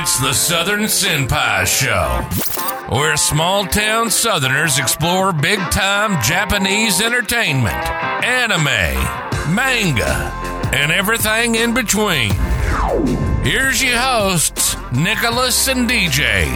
It's the Southern Senpai Show, where small town Southerners explore big time Japanese entertainment, anime, manga, and everything in between. Here's your hosts, Nicholas and DJ.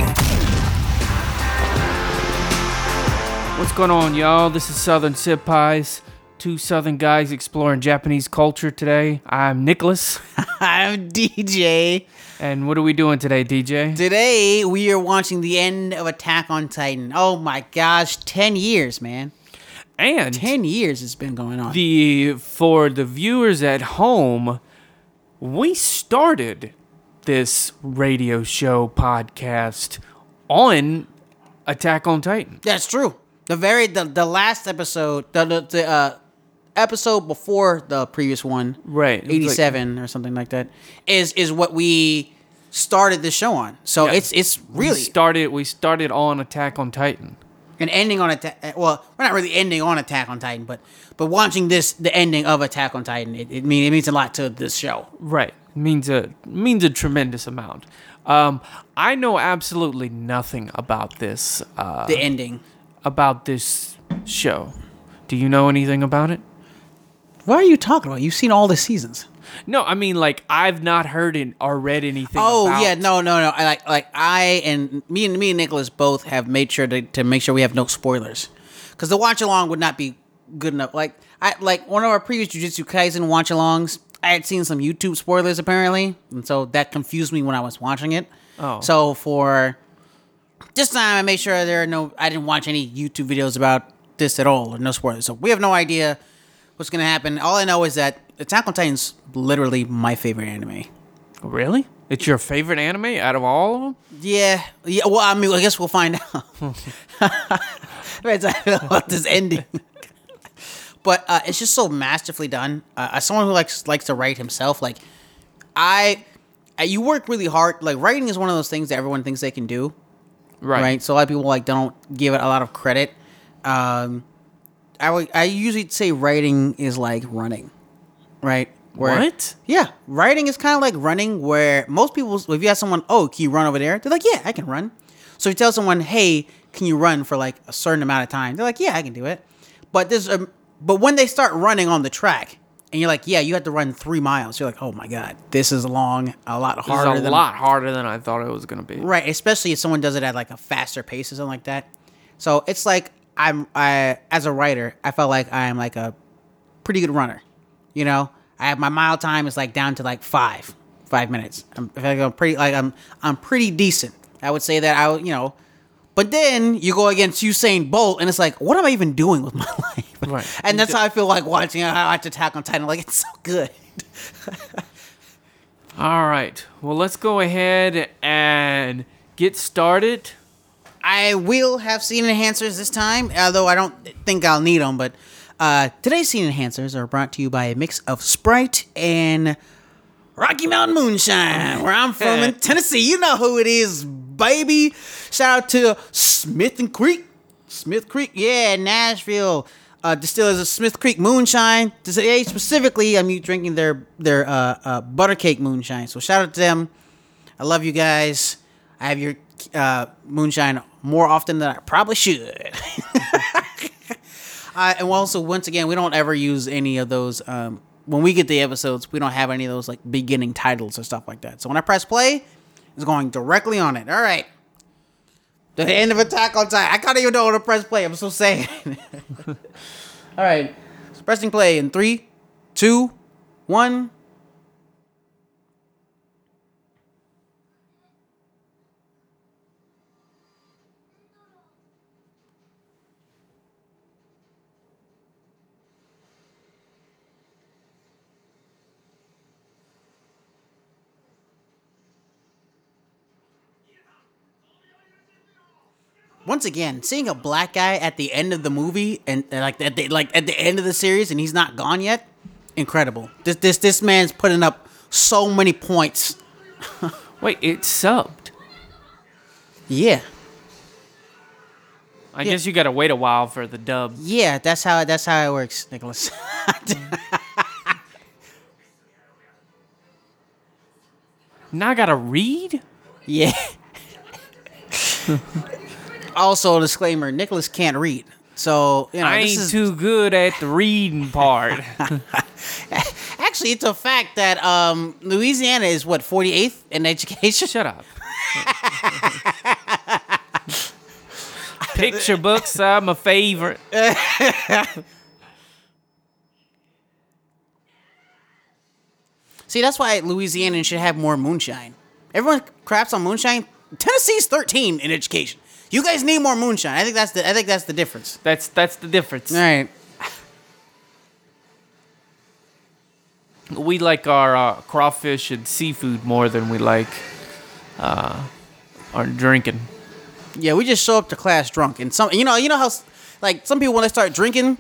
What's going on, y'all? This is Southern Senpais, two Southern guys exploring Japanese culture today. I'm Nicholas, I'm DJ. And what are we doing today, DJ? Today we are watching the end of Attack on Titan. Oh my gosh, 10 years, man. And 10 years it's been going on. the for the viewers at home, we started this radio show podcast on Attack on Titan. That's true. The very the, the last episode, the the, the uh, episode before the previous one, Right. It was like- 87 or something like that, is is what we started the show on. So Yeah. it's it's We really started we started on Attack on Titan. and ending on attack. Well, we're not really ending on Attack on Titan, but but watching this the ending of Attack on Titan, it, it mean it means a lot to this show. Right. Means a means a tremendous amount. Um, I know absolutely nothing about this uh, The ending. about this show. Do you know anything about it? What are you talking about? You've seen all the seasons. No, I mean like I've not heard it or read anything. Oh about- yeah, no, no, no. I like like I and me and me and Nicholas both have made sure to, to make sure we have no spoilers, because the watch along would not be good enough. Like I like one of our previous Jujutsu Kaisen watch alongs. I had seen some YouTube spoilers apparently, and so that confused me when I was watching it. Oh. So for this time, I made sure there are no. I didn't watch any YouTube videos about this at all, or no spoilers. So we have no idea what's gonna happen. All I know is that Attack on Titan's literally my favorite anime. Really? It's your favorite anime out of all of them? Yeah, yeah. Well, I mean, I guess we'll find out. Depends I about this ending. but uh, it's just so masterfully done. Uh, as someone who likes likes to write himself, like I, uh, you work really hard. Like writing is one of those things that everyone thinks they can do, right? So a lot of people like don't give it a lot of credit. Um, I would I usually say writing is like running, right? Where- What? yeah, writing is kind of like running. Where most people, if you ask someone, "Oh, can you run over there?" They're like, "Yeah, I can run." So if you tell someone, "Hey, can you run for like a certain amount of time?" They're like, "Yeah, I can do it." But there's a, but when they start running on the track, and you're like, "Yeah, you have to run three miles," you're like, "Oh my god, this is long, a lot harder a lot harder than I thought it was gonna be. Right, especially if someone does it at like a faster pace or something like that. So it's like I'm I as a writer, I felt like I am like a pretty good runner. You know, I have my mile time is like down to like five five minutes. I'm, I feel like I'm pretty like I'm I'm pretty decent. I would say that I you know, but then you go against Usain Bolt and it's like, what am I even doing with my life? Right. And that's how I feel like watching. I watch Attack on Titan. Like it's so good. All right. Well, let's go ahead and get started. I will have scene enhancers this time, although I don't think I'll need them. But uh, today's scene enhancers are brought to you by a mix of Sprite and Rocky Mountain Moonshine, where I'm from in Tennessee. You know who it is, baby. Shout out to Smith and Creek. Smith Creek, yeah, Nashville. Uh, distillers of Smith Creek Moonshine. Today specifically, I'm drinking their their uh, uh, buttercake moonshine. So shout out to them. I love you guys. I have your uh, moonshine more often than I probably should. uh, and also, once again, we don't ever use any of those. Um, when we get the episodes, we don't have any of those like beginning titles or stuff like that. So when I press play, it's going directly on it. All right. The end of Attack on Titan. I can't even know when to press play. I'm so sad. All right. So pressing play in three, two, one. Once again, seeing a black guy at the end of the movie and uh, like at the, like at the end of the series and he's not gone yet, incredible. This this this man's putting up so many points. Wait, it's subbed. Yeah, I Yeah. guess you gotta wait a while for the dub. yeah, that's how that's how it works, Nicholas. Now I gotta read. Yeah. also, disclaimer: Nicholas can't read, so you know I this ain't is too good at the reading part. actually it's a fact that um, Louisiana is what 48th in education. Shut up. Picture books are my favorite. See, that's why Louisiana should have more moonshine. Everyone craps on moonshine. Tennessee's 13 in education. You guys need more moonshine. I think that's the I think that's the difference. That's that's the difference. All right. We like our uh, crawfish and seafood more than we like uh, our drinking. Yeah, we just show up to class drunk, and some you know you know how s- like some people when they start drinking,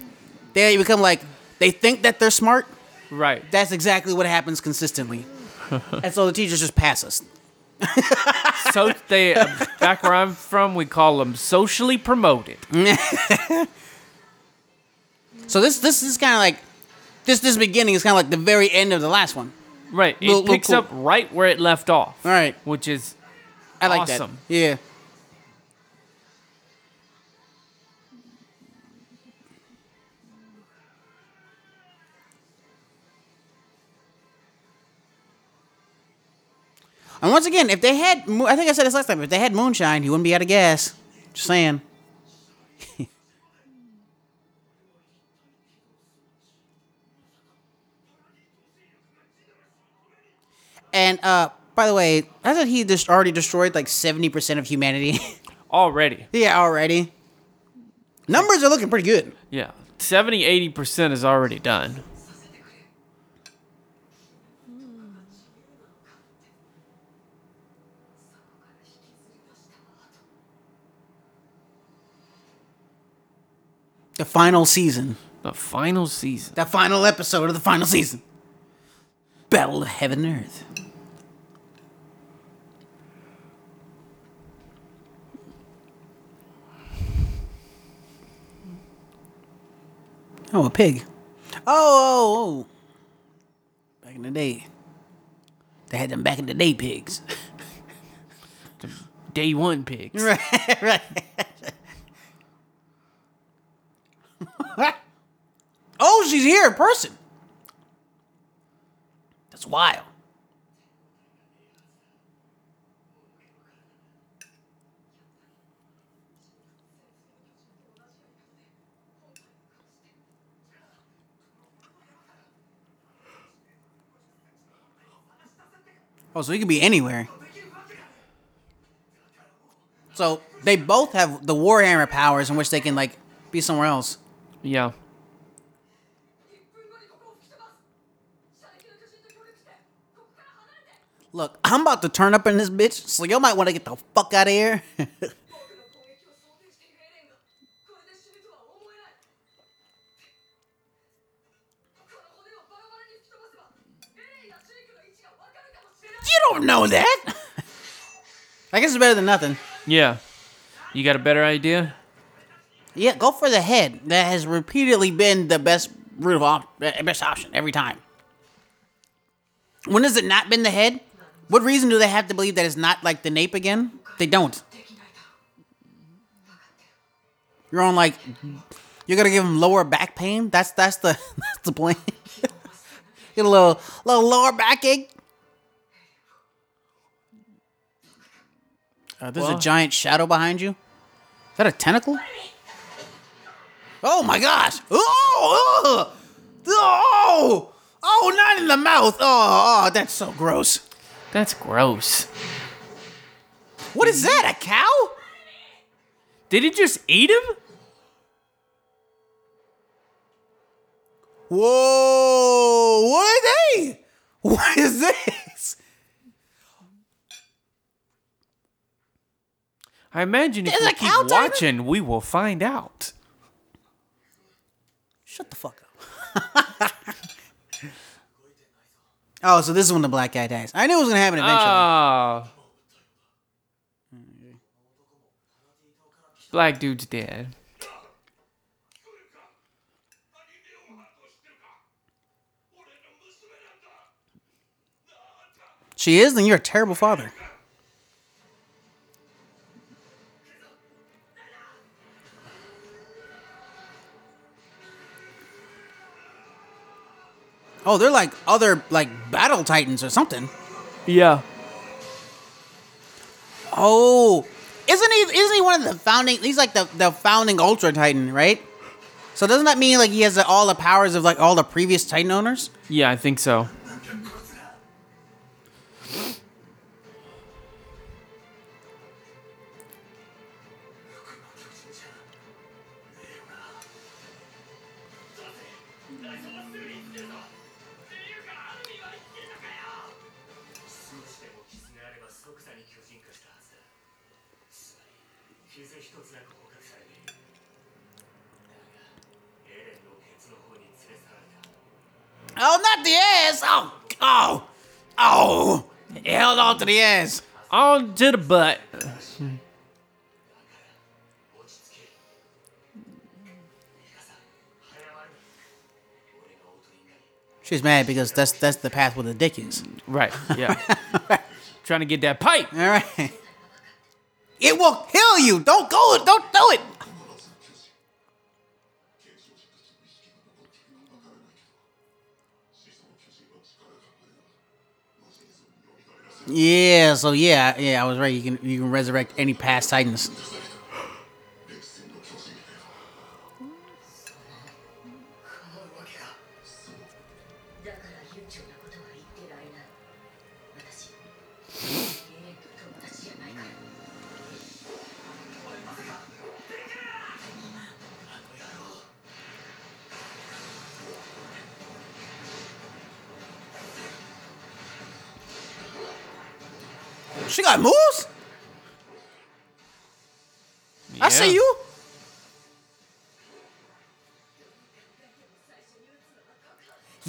they become like they think that they're smart. Right. That's exactly what happens consistently, and so the teachers just pass us. So they uh, back where I'm from, we call them socially promoted. So this this is kind of like this this beginning is kind of like the very end of the last one. Right. It little picks cool. up right where it left off. All right, Which is I like Awesome. that. Yeah. And once again, if they had, I think I said this last time, if they had moonshine, he wouldn't be out of gas. Just saying. and uh, by the way, hasn't he just already destroyed like seventy percent of humanity? already. yeah, already. Numbers are looking pretty good. Yeah. 70 80% is already done. The final season, The final season. the final episode of the final season, Battle of Heaven and Earth. Oh, a pig. Oh, oh, oh. Back in the day. They had them back in the day pigs. Day one pigs. Right, right. oh, she's here in person. That's wild. Oh, so he could be anywhere. So they both have the Warhammer powers in which they can like be somewhere else. Yeah. Look, I'm about to turn up in this bitch, so y'all might want to get the fuck out of here. you don't know that. I guess it's better than nothing. Yeah. You got a better idea? Yeah, go for the head. That has repeatedly been the best route of op- best option every time. When has it not been the head? What reason do they have to believe that it's not like the nape again? They don't. You're on like you're gonna give him lower back pain. That's that's the that's the plan. Get a little little lower backache. Uh, there's a giant shadow behind you. Is that a tentacle? Oh my gosh! Oh, oh, oh, not in the mouth! Oh, oh, that's so gross. That's gross. What is that? A cow? Did it just eat him? Whoa! What are they? What is this? I imagine if There's we keep watching, we will find out. Shut the fuck up. oh, so this is when the black guy dies. I knew it was gonna happen eventually. Ah. Black dude's dead. she is, then you're a terrible father. Oh, they're like other like battle titans or something. Yeah. Oh, isn't he? Isn't he one of the founding? He's like the the founding Ultra Titan, right? So doesn't that mean like he has all the powers of like all the previous Titan owners? Yeah, I think so. Oh, not the ass! Oh, oh, oh! He held on to the ass. On to the butt. She's mad because that's that's the path where the dick is. Right. Yeah. Trying to get that pipe. All right. It will kill you. Don't go. Don't do it. Yeah. So yeah, yeah, I was right. You can you can resurrect any past titans.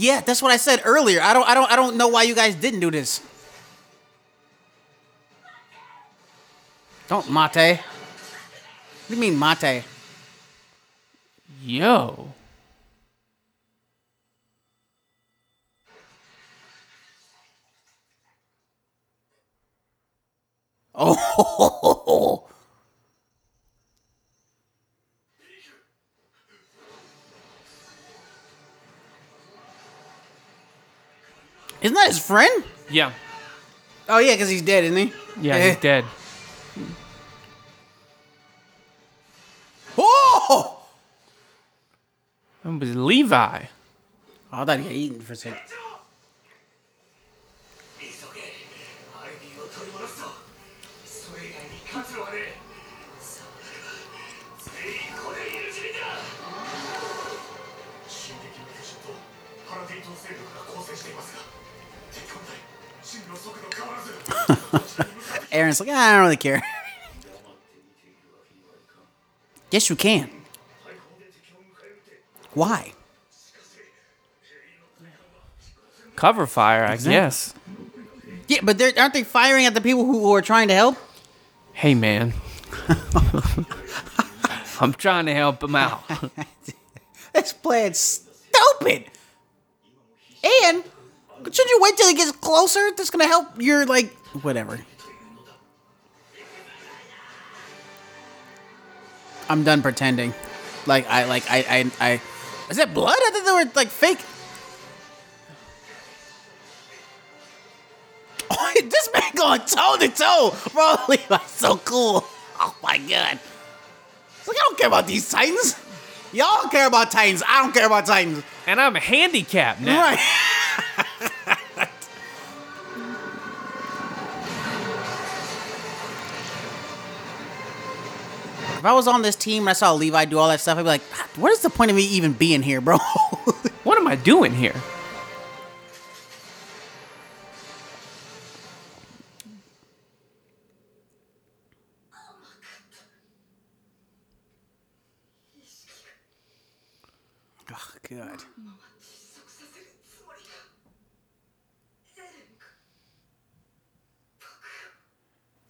Yeah, that's what I said earlier. I don't I don't I don't know why you guys didn't do this. Don't mate. What do you mean mate? Yo. Isn't that his friend? Yeah. Oh yeah, because he's dead, isn't he? Yeah, he's dead. Oh! It was Levi. Oh, I thought he got eaten for a second. Eren's like, ah, I don't really care. yes, you can. Why? Cover fire, I Exactly. guess. Yeah, but aren't they firing at the people who, are trying to help? Hey, man. I'm trying to help them out. This plan's stupid. And shouldn't you wait till it gets closer? That's gonna help your like whatever. I'm done pretending. Like I like I I I is that blood? I thought they were like fake. Oh, this man going toe to toe, bro. Levi's so cool. Oh my god. It's like I don't care about these Titans. Y'all care about Titans. I don't care about Titans. and I'm handicapped now. Right. If I was on this team and I saw Levi do all that stuff, I'd be like, what is the point of me even being here, bro? What am I doing here? oh, God.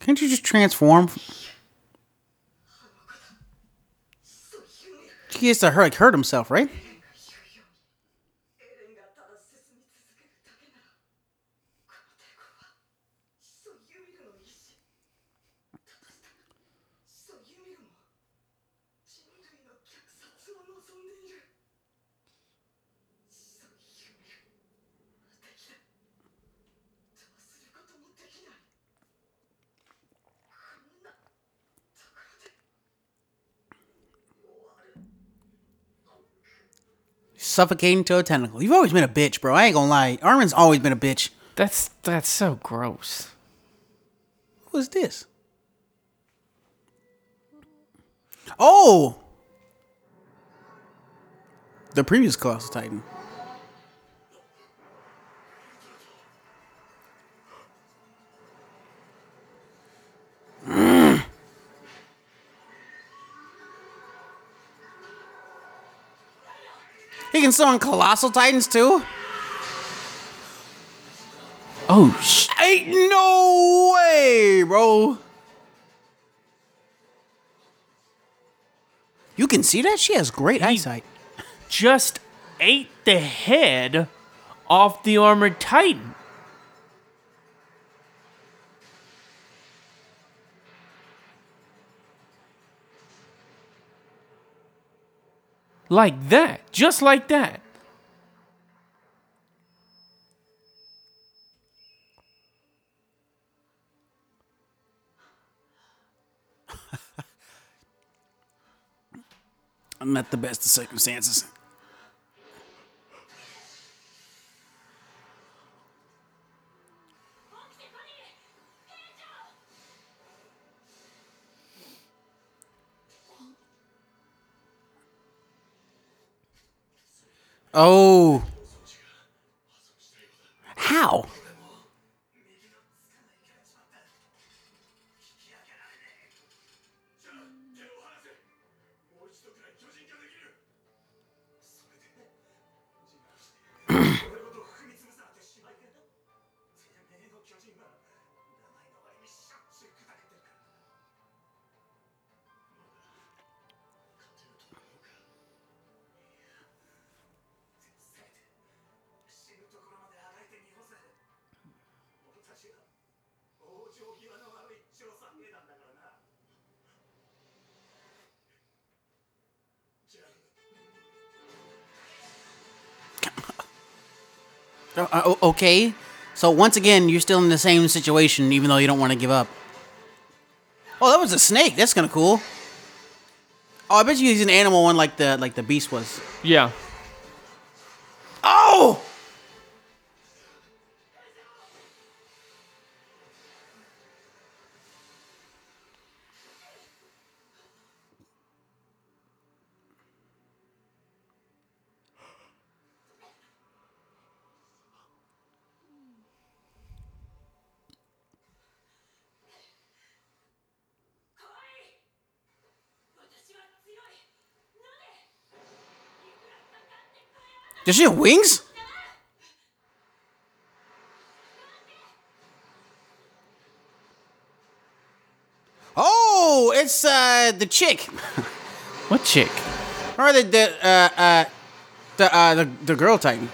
Can't you just transform? He has to hurt, like, hurt himself, right? Suffocating to a tentacle. You've always been a bitch, bro. I ain't gonna lie. Armin's always been a bitch. That's that's so gross. Who is this? Oh! The previous Colossal Titan. He can summon Colossal Titans too? Oh sh! Ain't no way, bro. You can see that? She has great eyesight. Just ate the head off the armored titan. Like that, just like that. I'm at the best of circumstances. Oh. How? Uh, okay. So once again, you're still in the same situation, even though you don't want to give up. Oh, that was a snake. That's kind of cool. Oh, I bet you he's an animal one like the like the beast was. Yeah. Does she have wings? Oh, it's uh the chick. What chick? Or the the uh uh the uh the, the girl titan.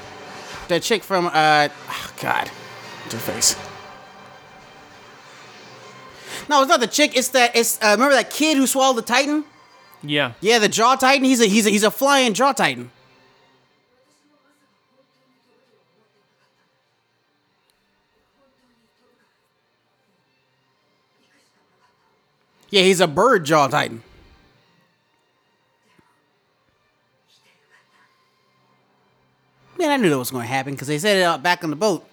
The chick from uh oh God. What's her face? No, it's not the chick, it's that it's uh, remember that kid who swallowed the titan? Yeah. Yeah, the jaw titan. He's a he's a he's a flying jaw titan. Yeah, he's a bird jaw titan. Man, I knew that was going to happen because they said it out back on the boat.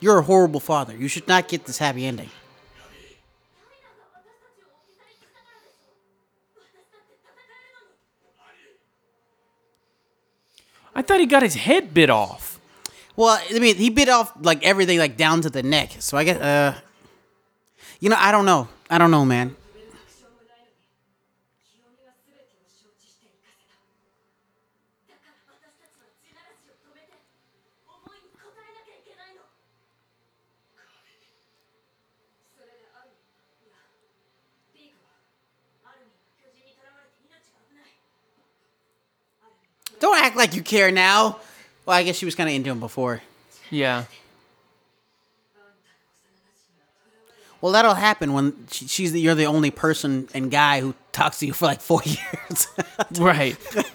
You're a horrible father. You should not get this happy ending. I thought he got his head bit off. Well, I mean, he bit off like everything, like down to the neck. So I guess, uh, you know, I don't know. I don't know, man. Don't act like you care now. Well, I guess she was kind of into him before. Yeah. Well, that'll happen when she, she's the, you're the only person and guy who talks to you for like four years. Right.「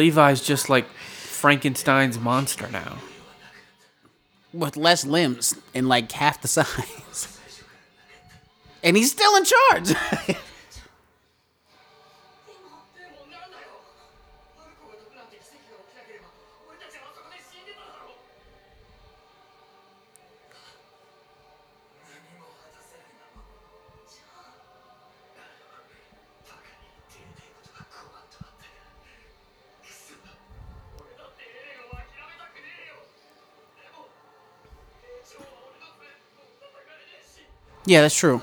Levi's just like Frankenstein's monster now. with less limbs and like half the size. And he's still in charge. Yeah, that's true.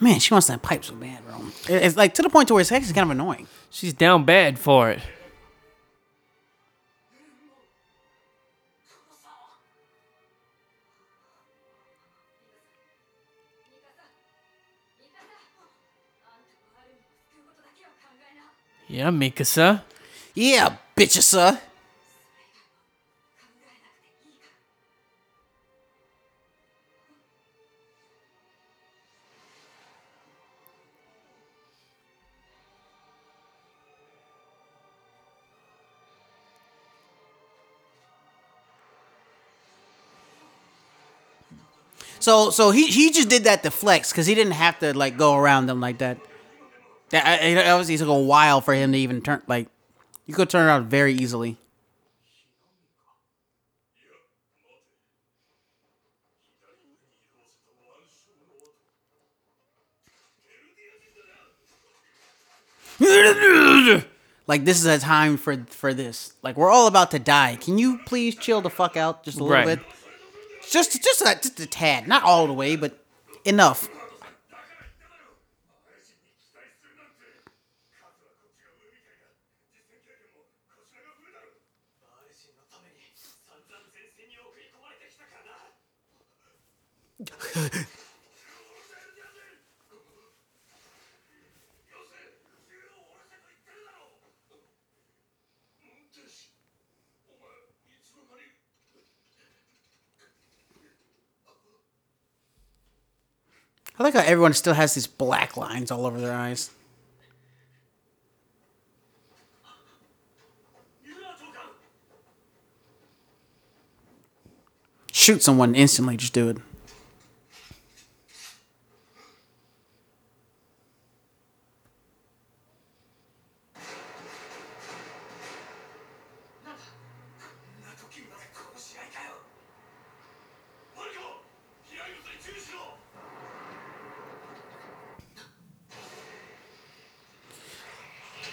Man, she wants that pipe so bad, bro. It's like to the point to where it's is kind of annoying. She's down bad for it. Yeah, Mikasa. Yeah, bitches, sir. So so he he just did that to flex because he didn't have to like go around them like that. That it obviously took a while for him to even turn like you could turn around very easily. Like this is a time for for this. Like we're all about to die. Can you please chill the fuck out just a little Right. bit? Just just a, just a tad, not all the way, but enough. I like how everyone still has these black lines all over their eyes. Shoot someone instantly, just do it.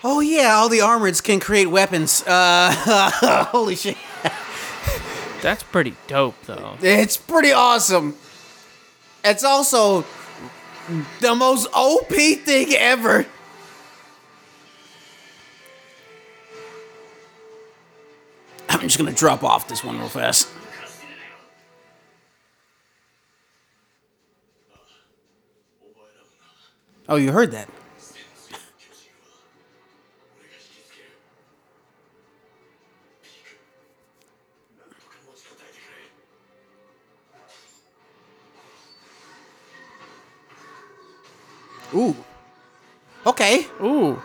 Oh yeah, all the armoreds can create weapons. Uh, holy shit. That's pretty dope, though. It's pretty awesome. It's also the most OP thing ever. I'm just gonna drop off this one real fast. Oh, you heard that? Okay. Ooh.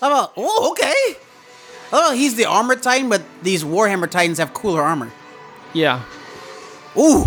How about? Oh, okay. Oh, he's the armor titan, but these Warhammer titans have cooler armor. Yeah. Ooh.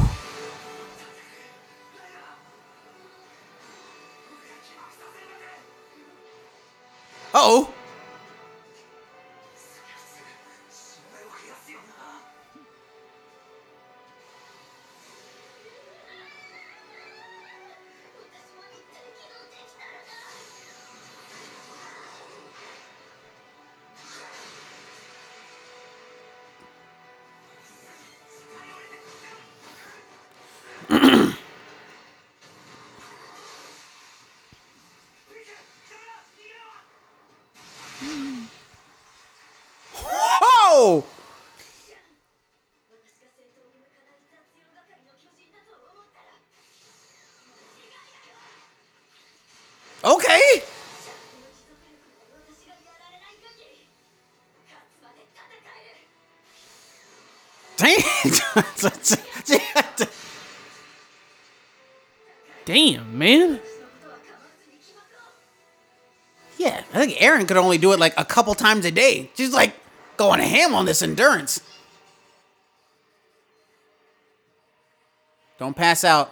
Eren could only do it like a couple times a day. She's like going ham on this endurance. Don't pass out.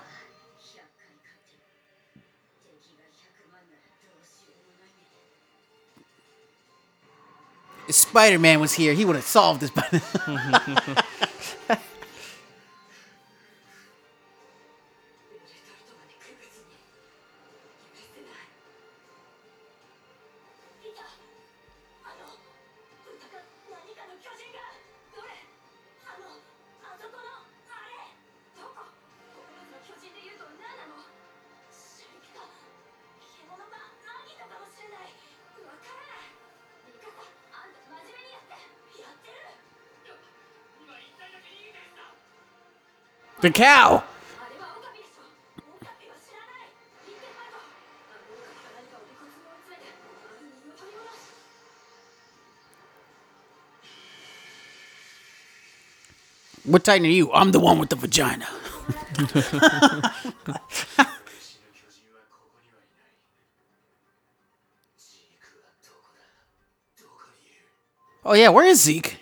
If Spider Man was here, he would have solved this. by. 戻し What Titan are you? I'm the one with the vagina. oh yeah, where is Zeke?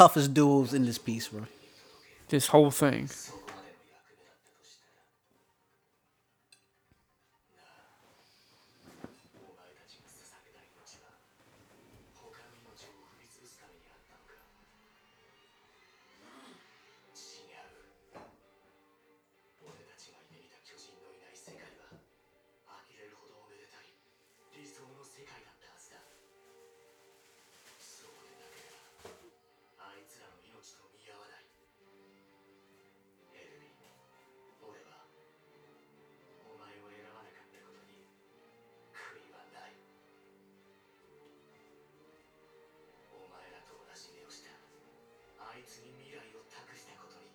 Toughest duels in this piece, bro. This whole thing. つに未来を託したことに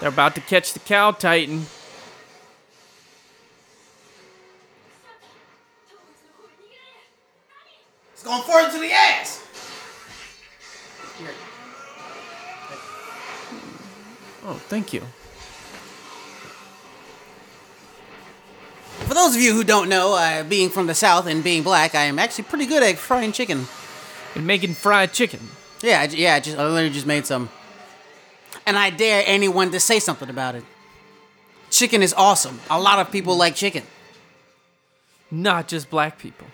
They're about to catch the cow titan. Thank you. For those of you who don't know, uh, being from the South and being black, I am actually pretty good at frying chicken. And making fried chicken. Yeah, I yeah, I just I literally just made some, and I dare anyone to say something about it. Chicken is awesome. A lot of people like chicken. Not just black people.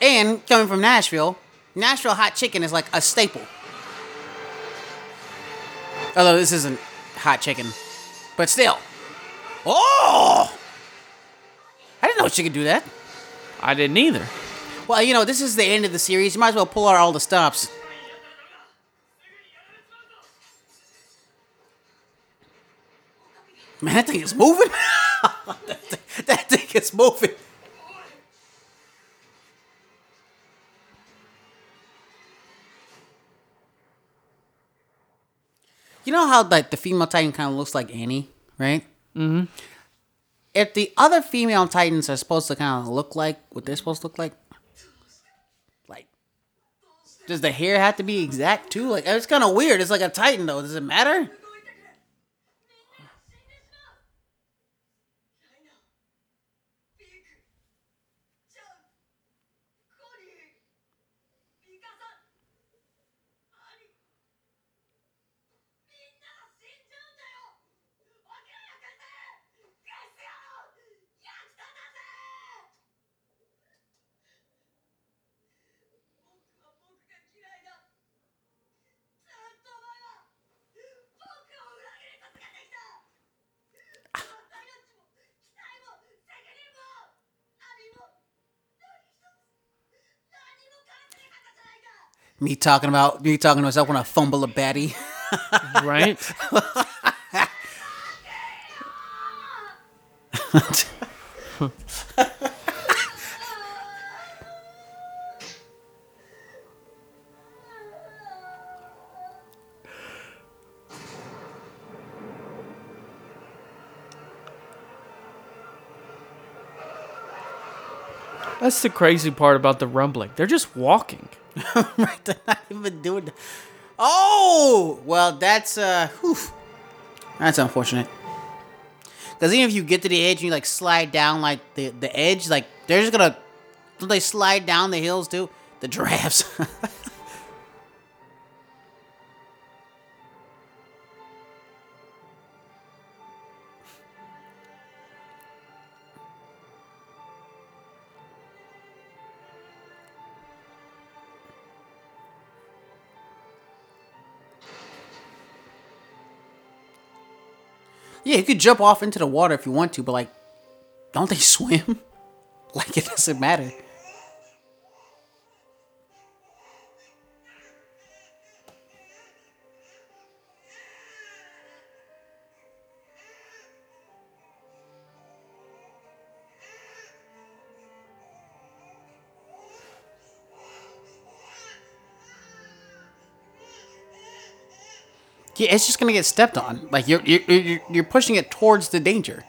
And coming from Nashville, Nashville hot chicken is like a staple. Although this isn't hot chicken, but still. Oh! I didn't know she could do that. I didn't either. Well, you know, this is the end of the series. You might as well pull out all the stops. Man, that thing is moving. that, thing, that thing is moving. You know how like the female Titan kind of looks like Annie, right? Mm-hmm. If the other female Titans are supposed to kind of look like what they're supposed to look like, like, does the hair have to be exact too? Like, it's kind of weird. It's like a Titan though. Does it matter? Me talking about me talking to myself when I fumble a baddie. Right? That's the crazy part about the rumbling. They're just walking. right, they're not even doing. Oh, well, that's uh, whew. that's unfortunate. Because even if you get to the edge and you like slide down like the the edge, like they're just gonna don't they slide down the hills too? The giraffes. Yeah, you could jump off into the water if you want to, but like, don't they swim? like it doesn't matter. It's just gonna get stepped on. Like you're you're you're, you're pushing it towards the danger.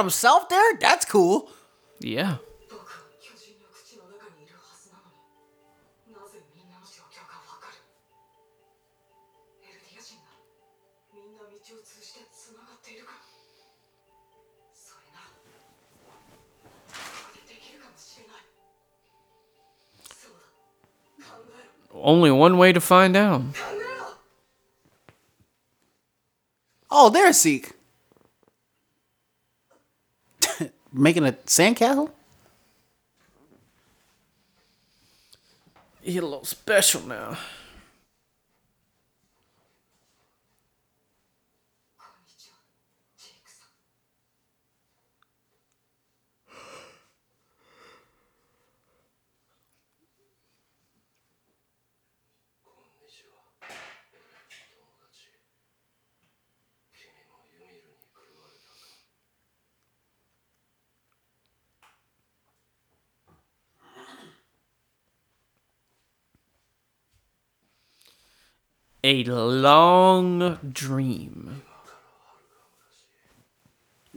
about himself there? That's cool. Yeah. Only one way to find out. Oh, there's Zeke. Making a sandcastle? He a little special now. A long dream.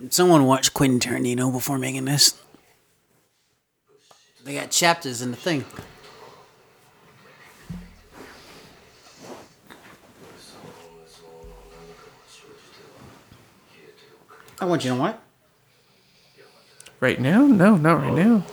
Someone watched Quentin Tarantino before making this. They got chapters in the thing. I want you to know what? Right now? No, not right now.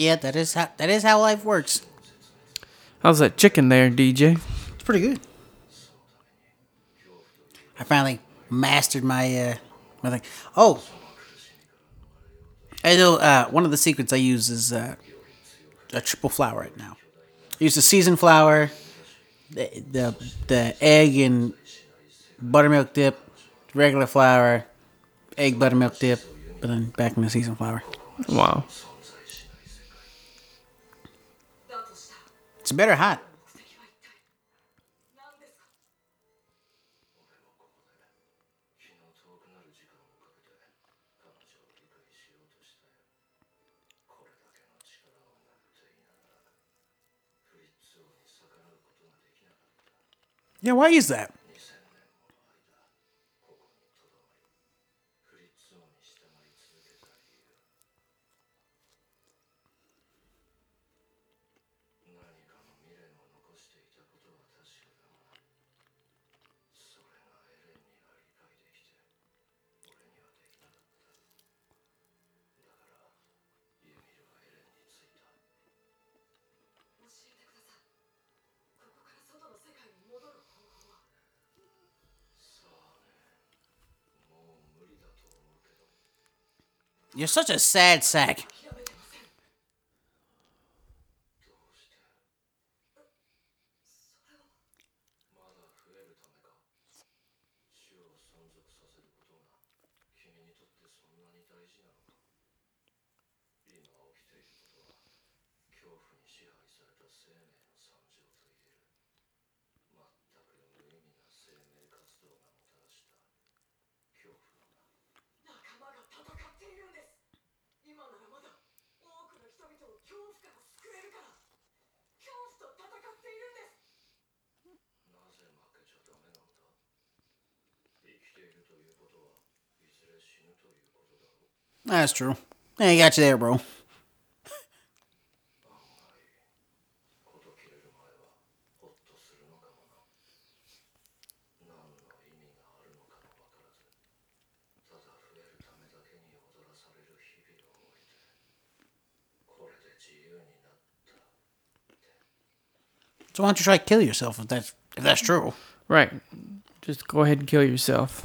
Yeah, that is how that is how life works. How's that chicken there, DJ? It's pretty good. I finally mastered my uh, my thing. Oh, I know uh, one of the secrets I use is uh, a triple flour right now. I use the seasoned flour, the, the the egg and buttermilk dip, regular flour, egg buttermilk dip, but then back in the seasoned flour. Wow. It's better hot. Yeah, why is that? You're such a sad sack. That's true. Yeah, I got you there, bro. So why don't you try to kill yourself if that's if that's true? Right. Just go ahead and kill yourself.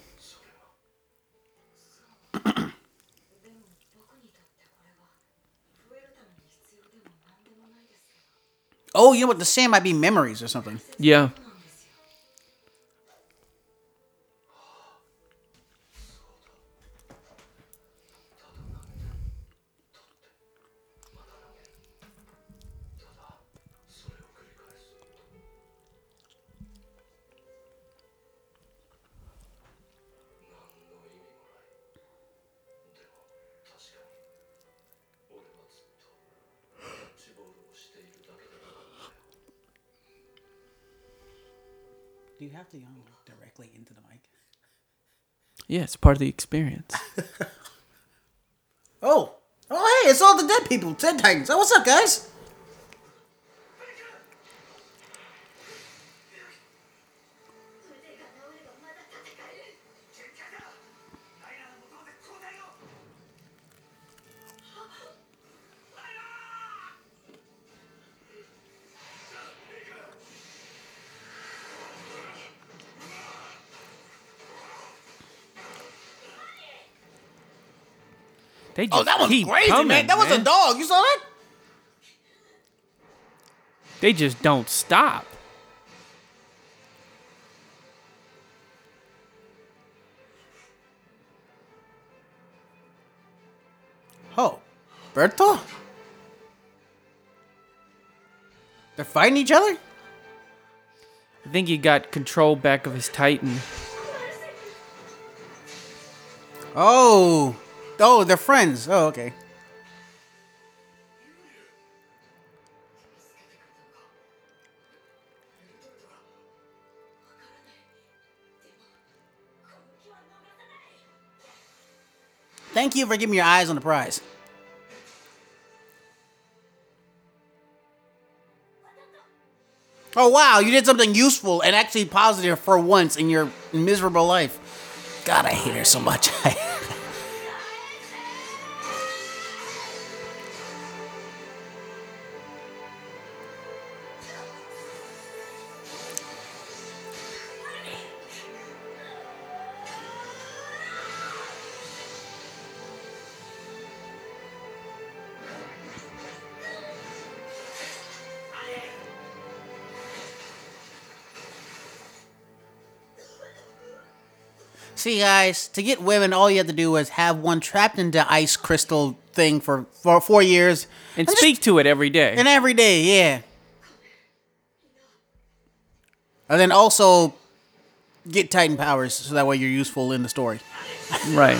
You know what? the sand might be memories or something. Yeah. Yeah, it's part of the experience. oh. Oh, hey, it's all the dead people. Dead Titans. Oh, what's up, guys? They oh, just Oh, that was keep crazy, coming, man. That was a dog. You saw that? They just don't stop. Oh, Berto? They're fighting each other? I think he got control back of his Titan. Oh. Oh, they're friends. Oh, okay. Thank you for giving me your eyes on the prize. Oh wow, you did something useful and actually positive for once in your miserable life. God, I hate her so much. See, guys, to get women, all you have to do is have one trapped into ice crystal thing for, for four years. And just- speak to it every day. And every day, yeah. And then also get Titan powers so that way you're useful in the story. right.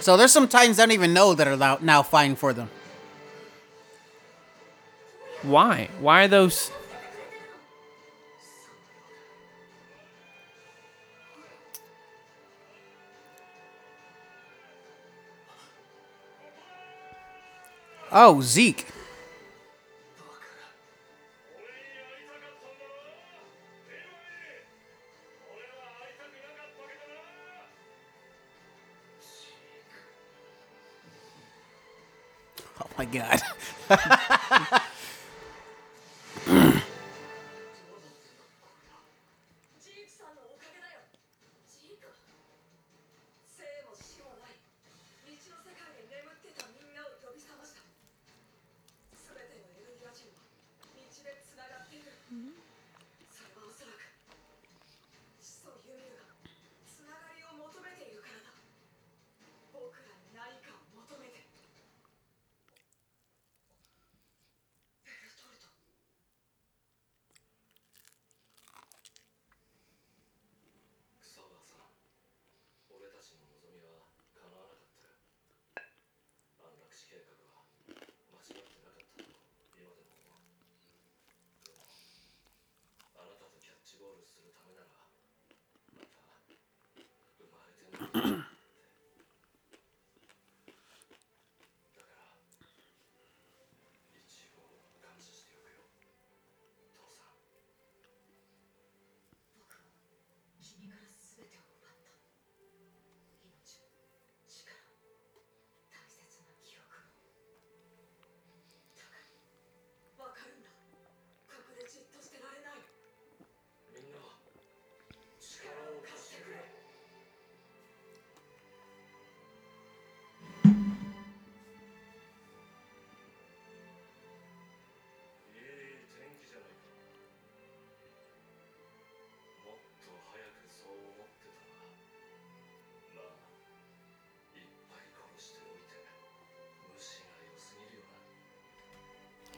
So there's some Titans I don't even know that are now, now fighting for them. Why? Why are those? Oh, Zeke. Oh my god.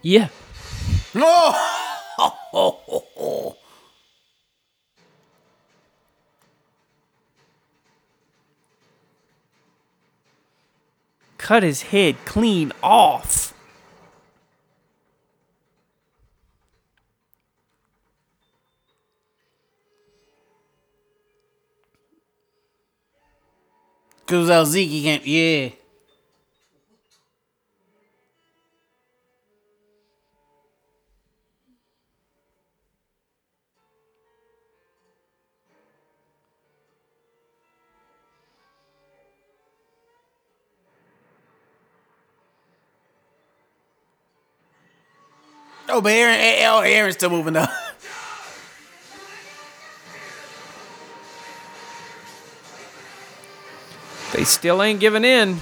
Yeah. Oh! Cut his head clean off. Cause without Zeke. Yeah. Oh, but Eren, Eren, Eren's still moving though. They still ain't giving in.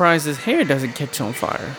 Surprised his hair doesn't catch on fire.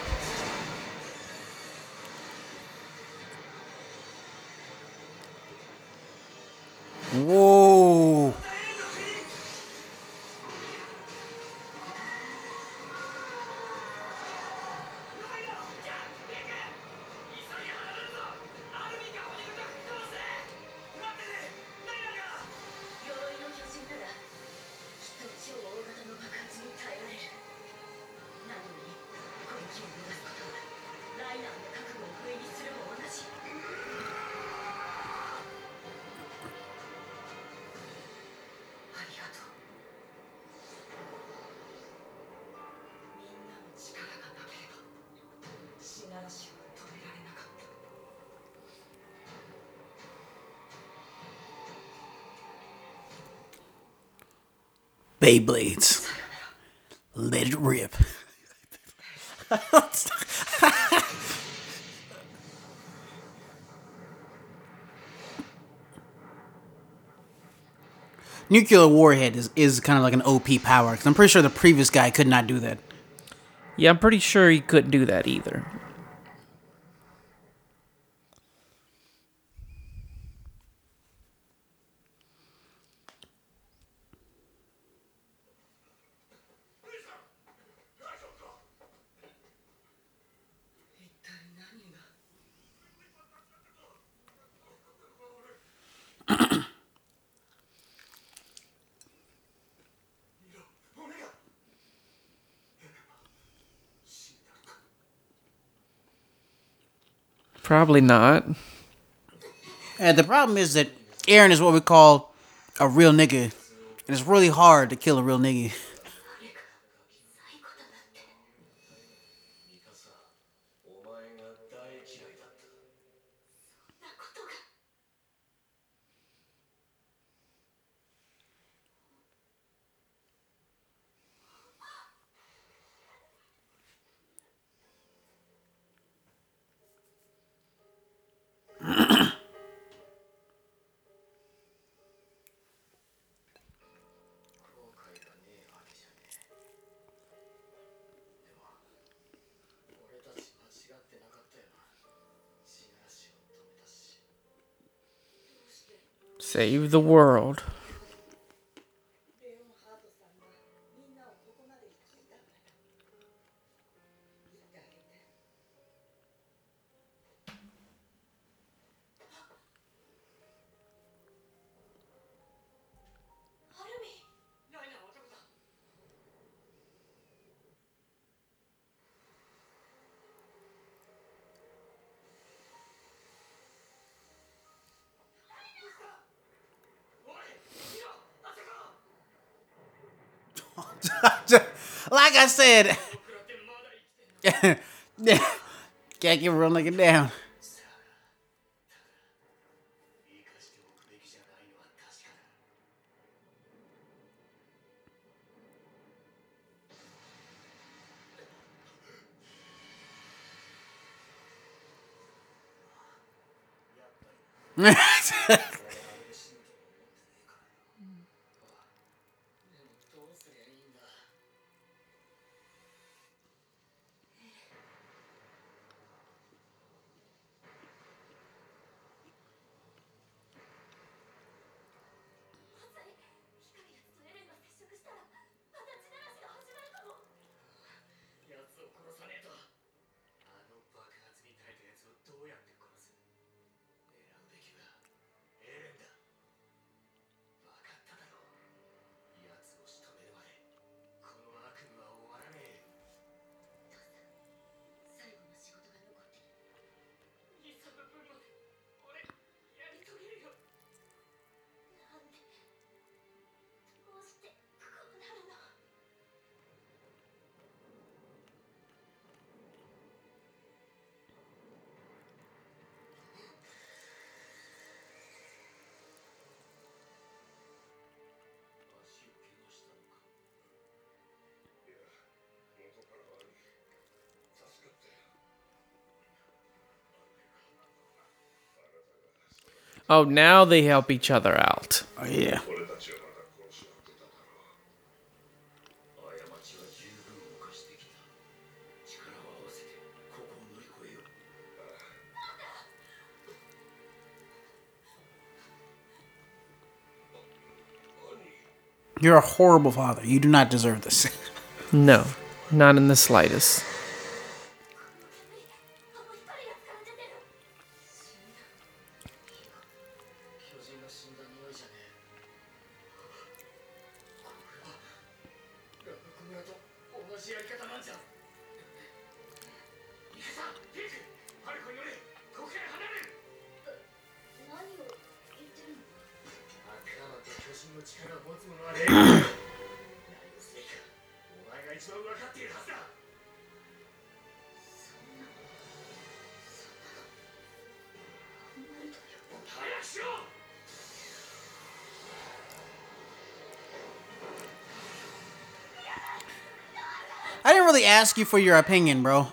Beyblades. Let it rip. Nuclear warhead is, is kind of like an OP power because I'm pretty sure the previous guy could not do that. Yeah, I'm pretty sure he couldn't do that either. Probably not. And the problem is that Eren is what we call a real nigga. And it's really hard to kill a real nigga. Save the world. Said, can't get real nigga down. Oh, now they help each other out. Oh, yeah. You're a horrible father. You do not deserve this. no, not in the slightest. Ask you for your opinion, bro.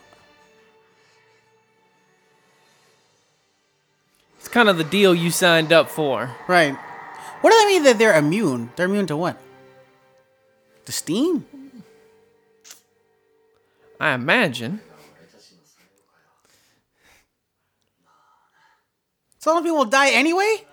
It's kind of the deal you signed up for. Right. What do they mean that they're immune? They're immune to what? The steam? I imagine. So Some people die anyway?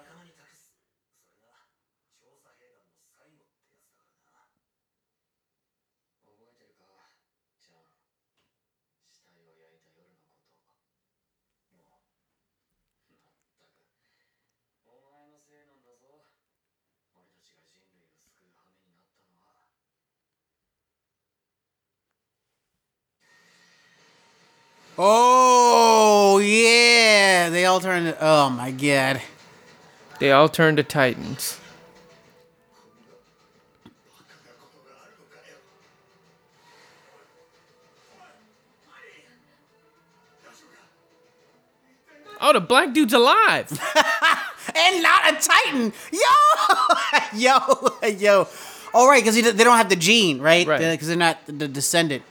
Turned. Oh, my God. They all turned to titans. Oh, the black dude's alive. And not a Titan. Yo! yo, yo. All right, because they don't have the gene, right? Right. Because they're not the descendant.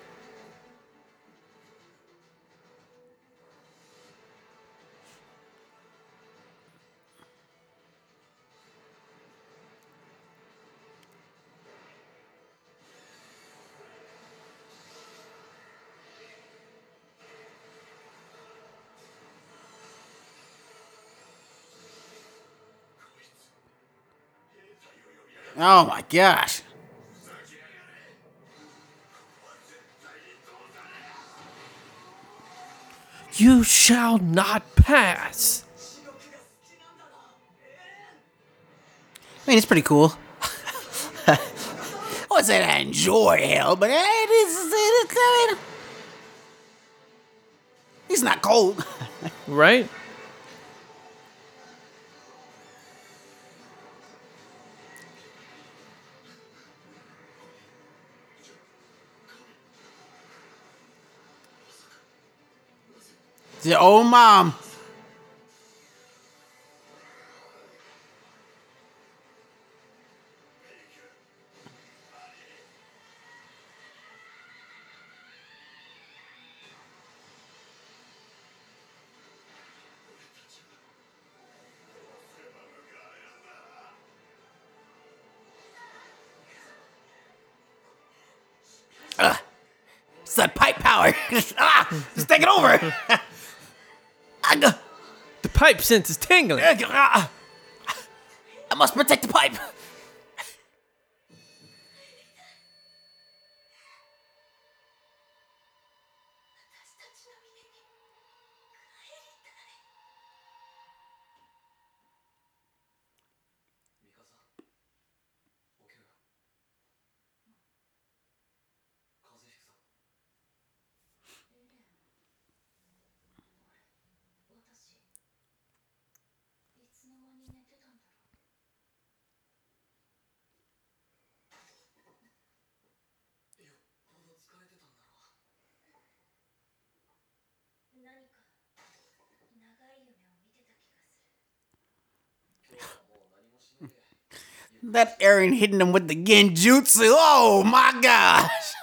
Oh my gosh. You shall not pass. I mean, it's pretty cool. I would say I enjoy hell, but it is. It's, I mean, he's not cold. Right? Old mom. Sense is tingling. ah. I must protect the pipe. That Eren hitting him with the genjutsu. Oh my gosh.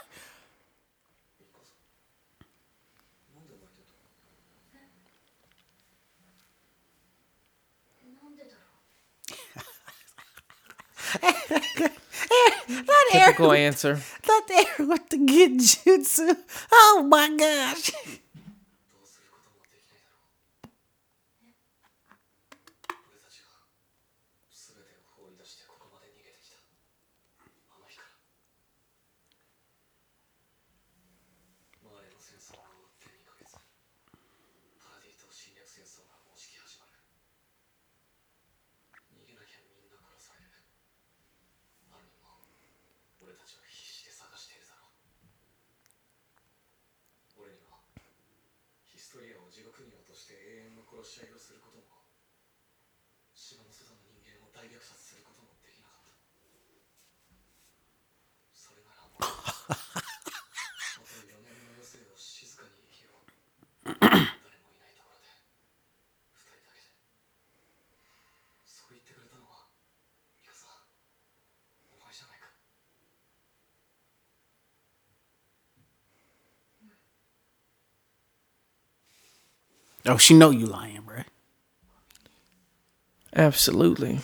that Typical Eren, answer. That Eren with the genjutsu. Oh my gosh. Oh, she know you lying, bro. Absolutely.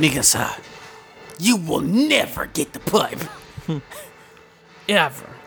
Mikasa, you will never get the pipe. Ever.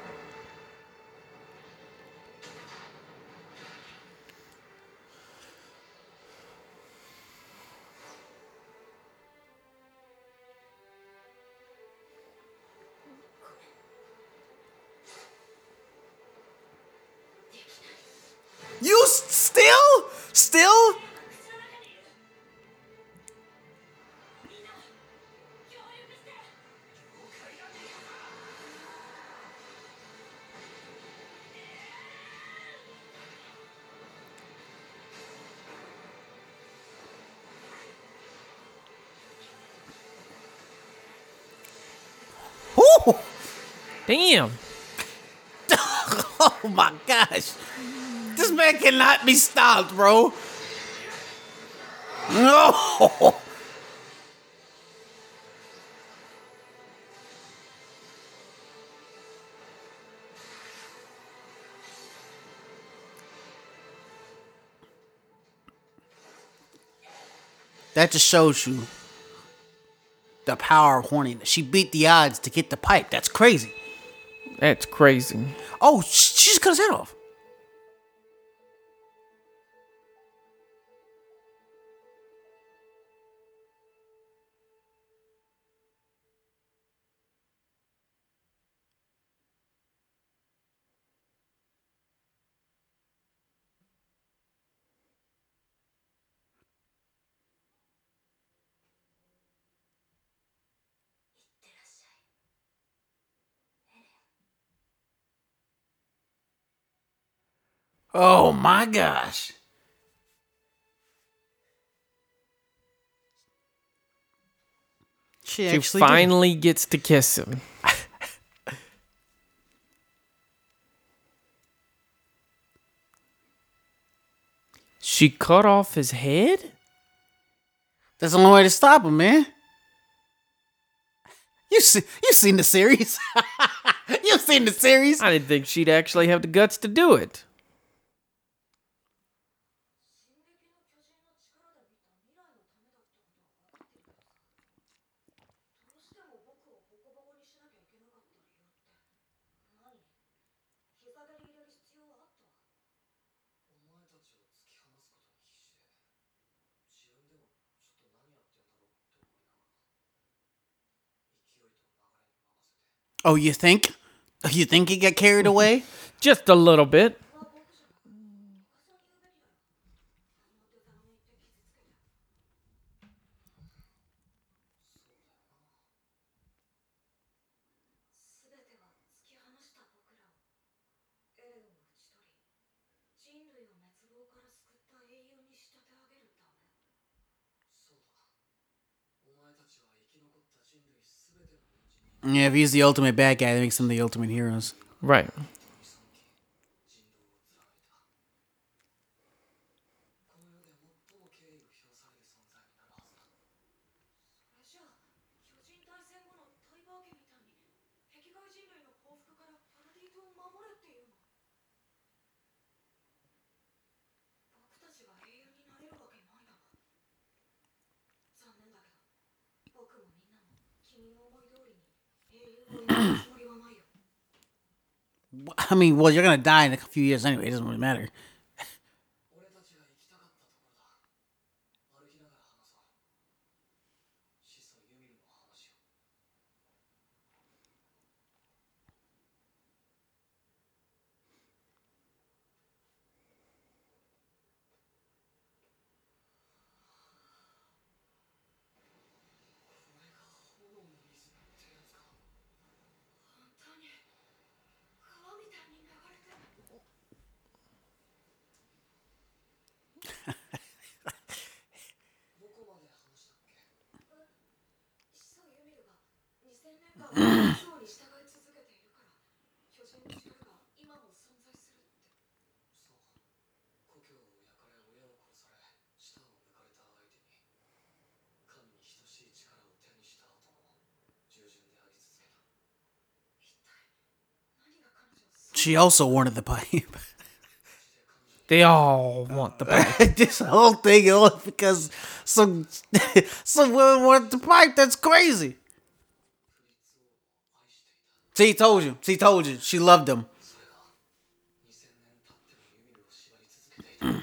Damn. oh my gosh. This man cannot be stopped, bro. No. That just shows you the power of horniness. She beat the odds to get the pipe. That's crazy. That's crazy. Oh, she just cut his head off. Oh my gosh. She, she finally did. gets to kiss him. she cut off his head? That's the only way to stop him, man. You see, you seen the series? You've seen the series? I didn't think she'd actually have the guts to do it. Oh, you think? You think he got carried away? Just a little bit. If he's the ultimate bad guy, that makes him the ultimate heroes. Right. I mean, well, you're gonna die in a few years anyway. It doesn't really matter. She also wanted the pipe. They all want the pipe. this whole thing all because some some women want the pipe. That's crazy. She told you. She told you. She loved him.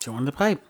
she wanted the pipe.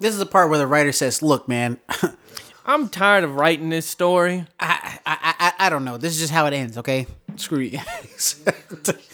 This is the part where the writer says, "Look, man, I'm tired of writing this story. I, I, I, I don't know. This is just how it ends. Okay, screw you."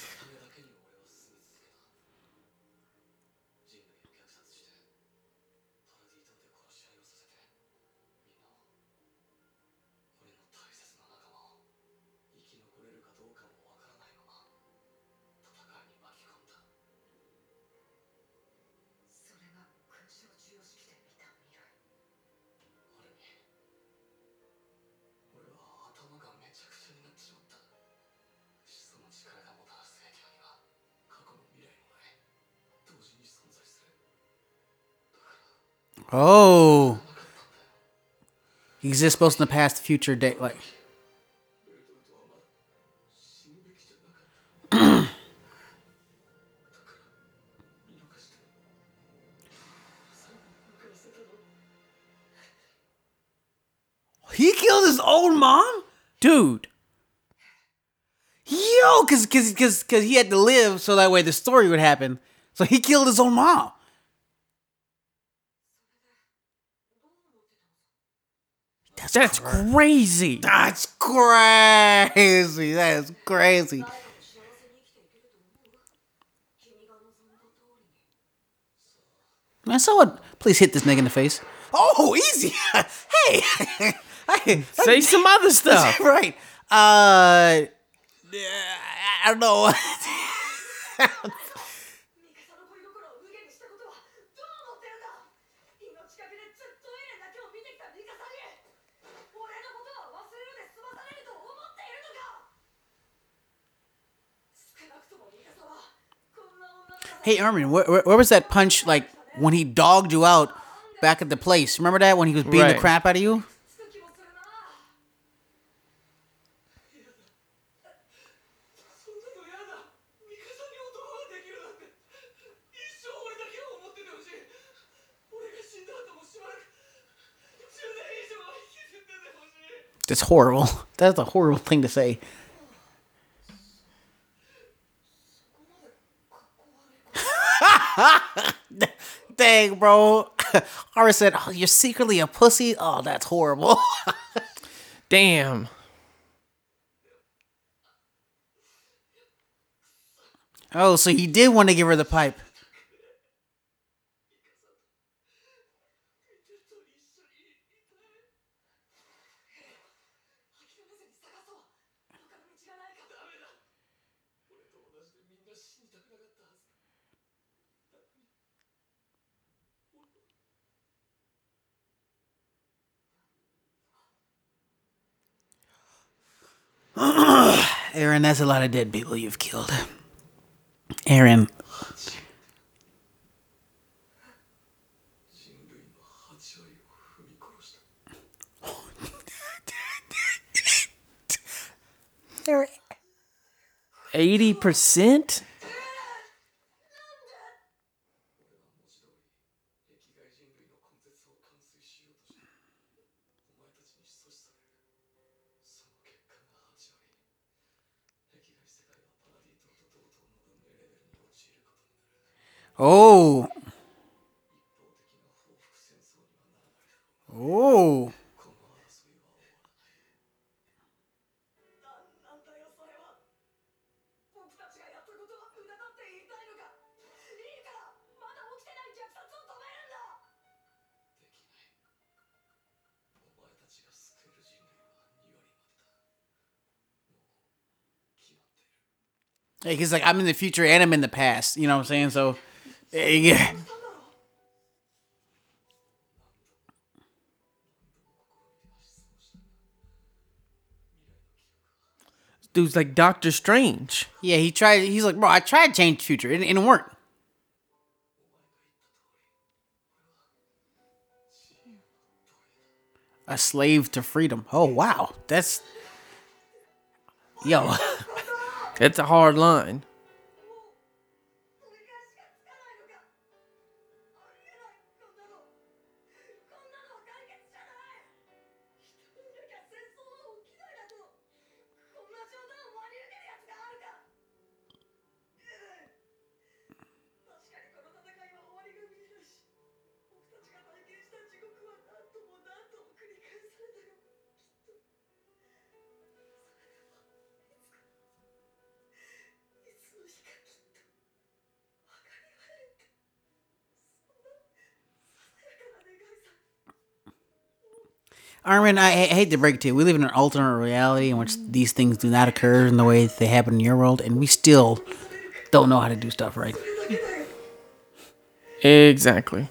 Oh. Exists both in the past, future, day, like. he killed his own mom, dude. Yo, cause, cause, cause, cause he had to live so that way the story would happen. So he killed his own mom. That's, That's crazy. That's crazy. That's crazy. Man, someone please hit this nigga in the face. Oh, easy. hey. hey. Say some other stuff. right. Uh, I don't know. Hey, Armin, where, where, was that punch like when he dogged you out back at the place? Remember that when he was beating Right. the crap out of you? That's horrible. That's a horrible thing to say. Dang, bro. Ari said, oh, you're secretly a pussy? Oh, that's horrible. Damn. Oh, so he did want to give her the pipe. Eren, that's a lot of dead people you've killed. Eren. Eighty percent. Oh. Oh. He's like I'm in the future and I'm in the past, you know what I'm saying? So yeah, dude's like Doctor Strange. Yeah, he tried. He's like, bro, I tried to change the future. It, it didn't work. A slave to freedom. Oh wow, that's yo. that's a hard line. Armin, I, I hate to break it to you. We live in an alternate reality in which these things do not occur in the way that they happen in your world, and we still don't know how to do stuff right. Exactly.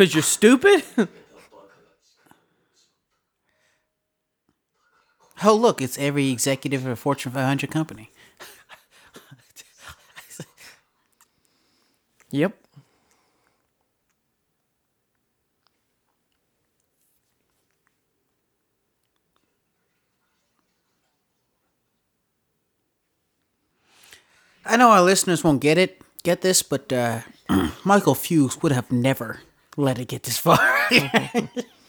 Because you're stupid? oh, look, it's every executive of a Fortune 500 company. yep. I know our listeners won't get it, get this, but uh, Michael Fuchs would have never let it get this far.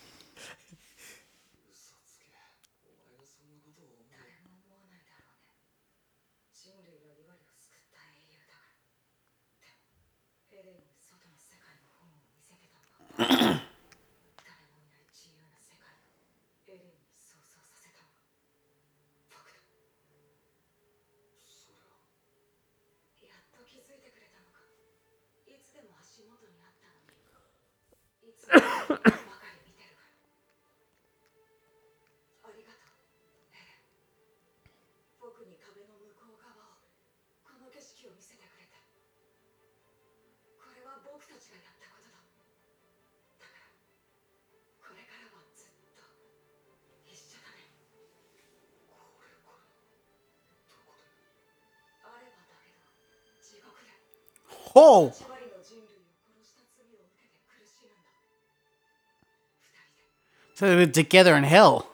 So they're together in hell.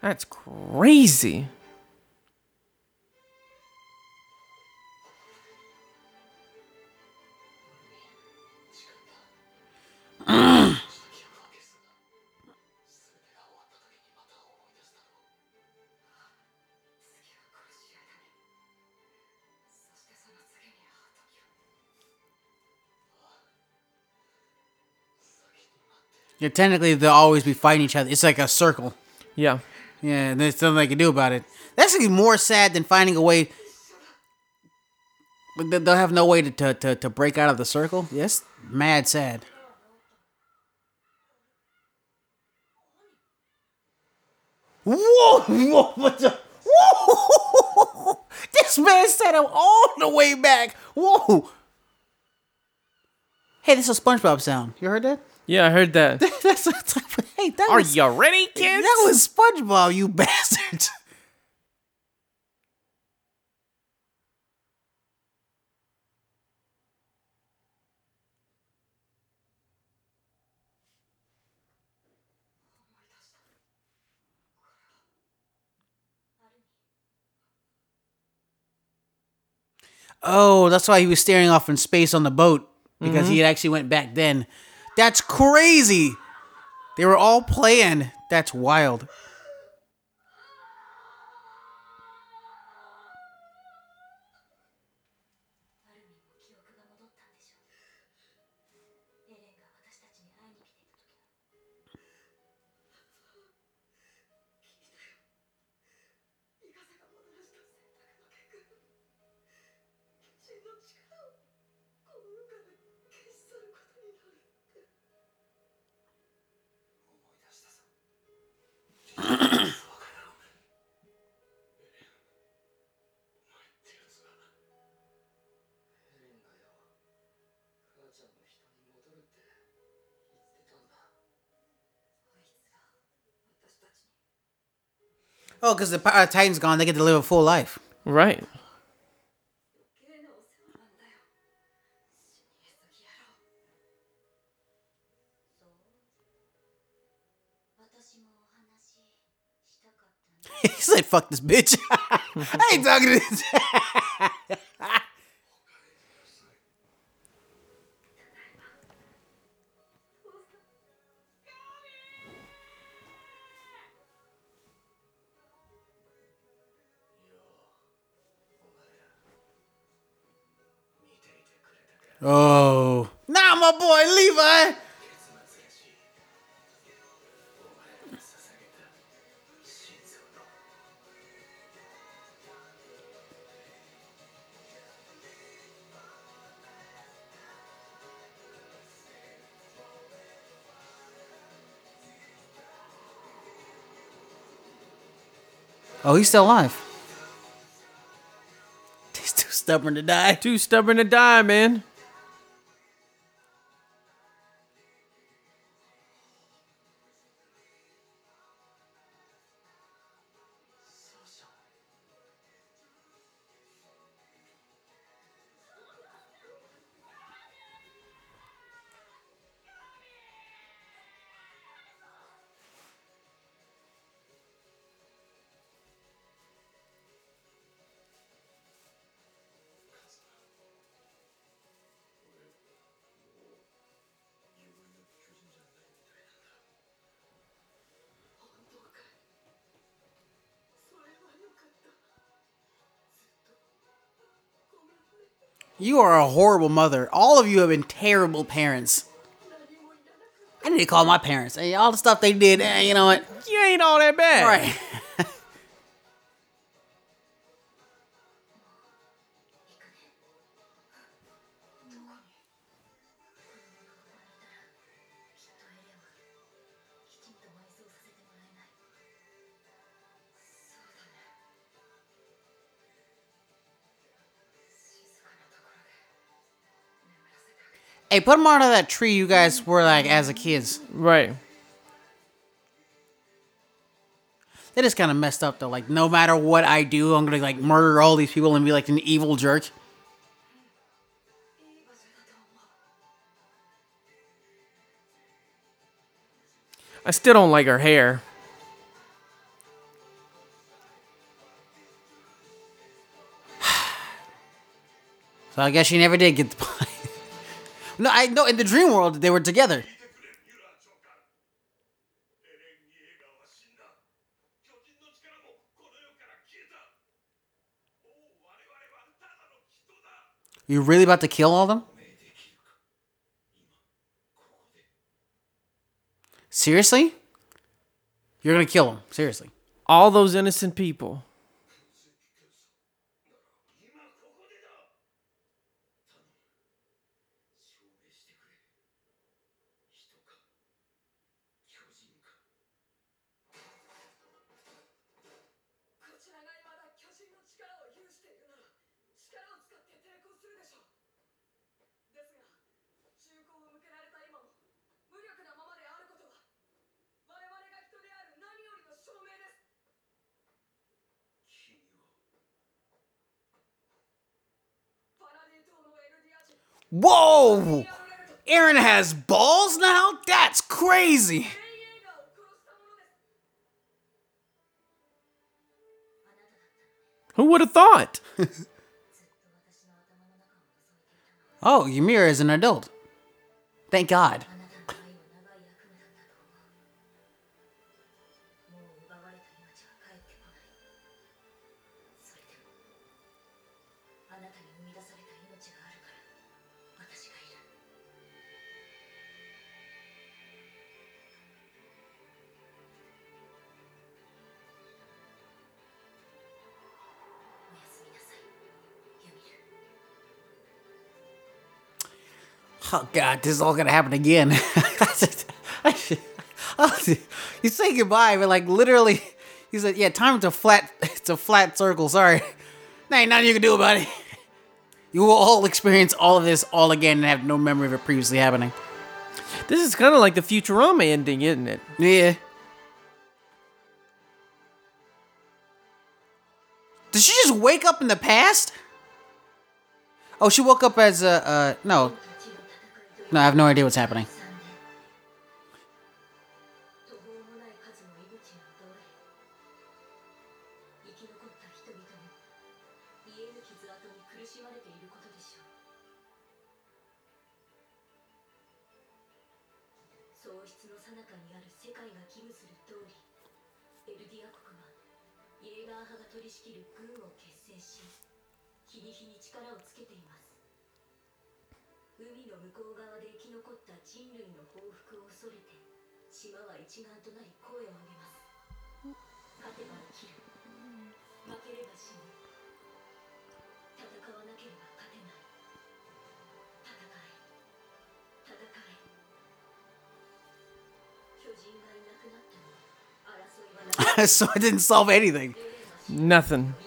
That's crazy. Yeah, technically they'll always be fighting each other. It's like a circle. Yeah. Yeah, and there's nothing they can do about it. That's actually more sad than finding a way. They'll have no way to, to, to, to break out of the circle. Yes, mad sad. Whoa! Whoa! What the? Whoa! This man set him all the way back. Whoa! Hey, this is a SpongeBob sound. You heard that? Yeah, I heard that. That's, that's hey, that Are was, you ready, kids? that was SpongeBob, you bastard. Oh, that's why he was staring off in space on the boat because mm-hmm. he had actually went back then. That's crazy. They were all playing. That's wild. Oh, because the uh, Titan's gone, they get to live a full life. Right. he said, "Fuck this bitch." I ain't talking to this. Oh. Nah, my boy, Levi. Oh, he's still alive. He's too stubborn to die. Too stubborn to die, man. You are a horrible mother. All of you have been terrible parents. I need to call my parents. Hey, all the stuff they did, eh, you know what? You ain't all that bad. Right. Hey, put them out of that tree you guys were like as a kids. Right. That is kind of messed up though. Like, no matter what I do, I'm gonna like murder all these people and be like an evil jerk. I still don't like her hair. so I guess she never did get the point. No, I know in the dream world they were together. You really about to kill all of them? Seriously? You're gonna kill them. Seriously. All those innocent people. Whoa! Eren has balls now? That's crazy! Who would have thought? oh, Ymir is an adult. Thank God. oh god, this is all gonna happen again. you say goodbye, but like literally, he said, "Yeah, time to flat. It's a flat circle. Sorry, there ain't nothing you can do about it. You will all experience all of this all again and have no memory of it previously happening." This is kind of like the Futurama ending, isn't it? Yeah. Did she just wake up in the past? Oh, she woke up as a uh, no. No, I have no idea what's happening. 向こう側で生き残った人類の報復を恐れて島は一丸となり声を上げます。勝てば生きる負ければ死ぬ戦わなければ勝てない戦え戦え巨人がいなくなっても争いはない so I didn't solve anything. Nothing.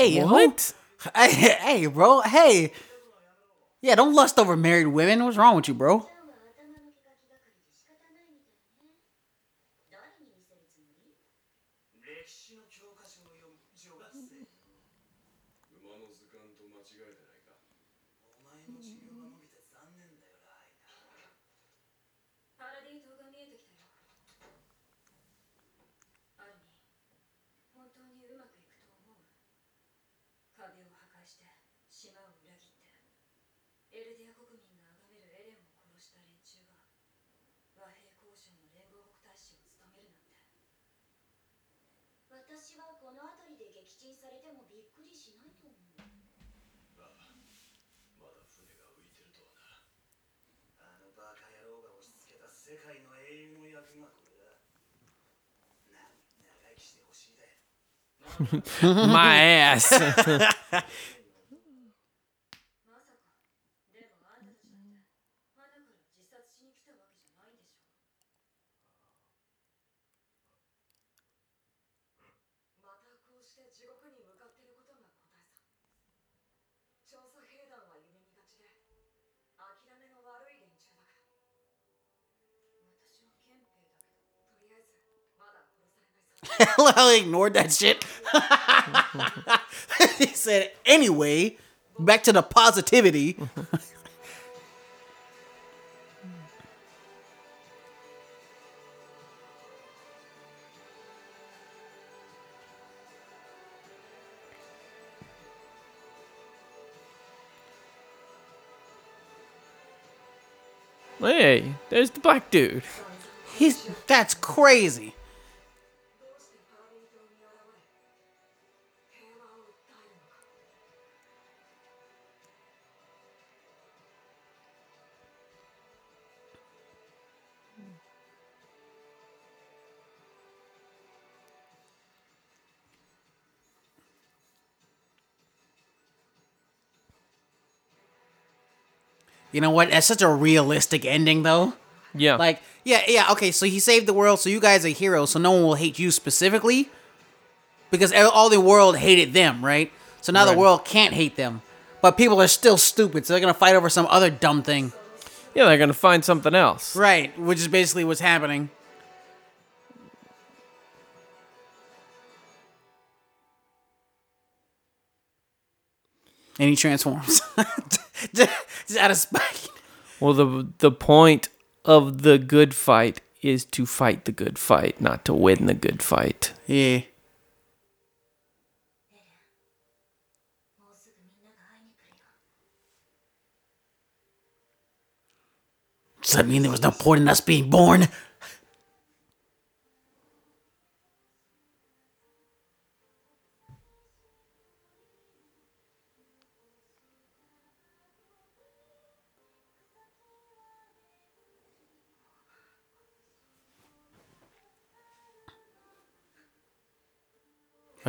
Hey, what? Hey, hey, bro. Hey. Yeah, don't lust over married women. What's wrong with you, bro? 私はこの辺りで撃沈されてもびっくりしないと思うまだ船が浮いてるとはなあのバカ野郎が押し付けた世界の英雄の役がこれだな長生きしてほしいだよ My ass. I ignored that shit. he said, anyway, back to the positivity. hey, there's the black dude. He's that's crazy. You know what? That's such a realistic ending, though. Yeah. Like, yeah, yeah, okay, so he saved the world, so you guys are heroes, so no one will hate you specifically. Because all the world hated them, right? So now Right. the world can't hate them. But people are still stupid, so they're gonna fight over some other dumb thing. yeah, they're gonna find something else. Right, which is basically what's happening. And he transforms. just, out of spite. Well, the the point of the good fight is to fight the good fight, not to win the good fight. Yeah. Does that mean there was no point in us being born?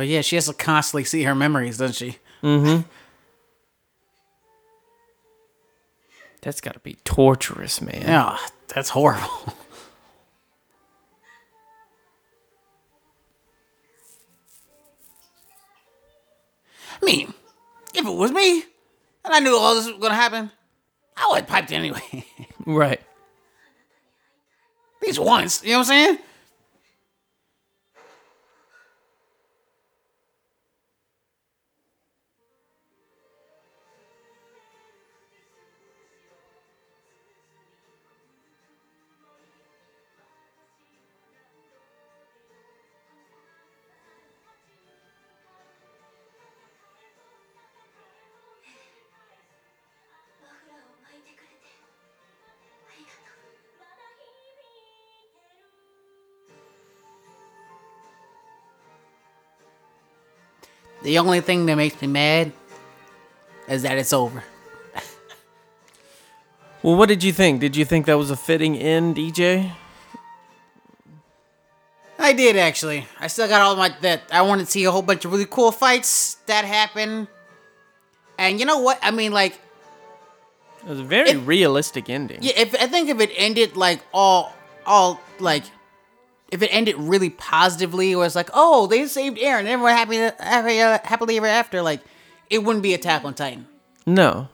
Oh yeah, she has to constantly see her memories, doesn't she? Mm-hmm. That's got to be torturous, man. Yeah, that's horrible. I mean, if it was me and I knew all this was gonna happen, I would have piped anyway. Right. At least once, you know what I'm saying? The only thing that makes me mad is that it's over. Well, what did you think? Did you think that was a fitting end, DJ? I did actually. I still got all my that I wanted to see a whole bunch of really cool fights that happen. And you know what? I mean, like, It was a very If- realistic ending. yeah. If I think if it ended like all, all like, if it ended really positively, where it's like, oh, they saved Eren, everyone happy, happy, uh, happily ever after, like, it wouldn't be Attack on Titan. No.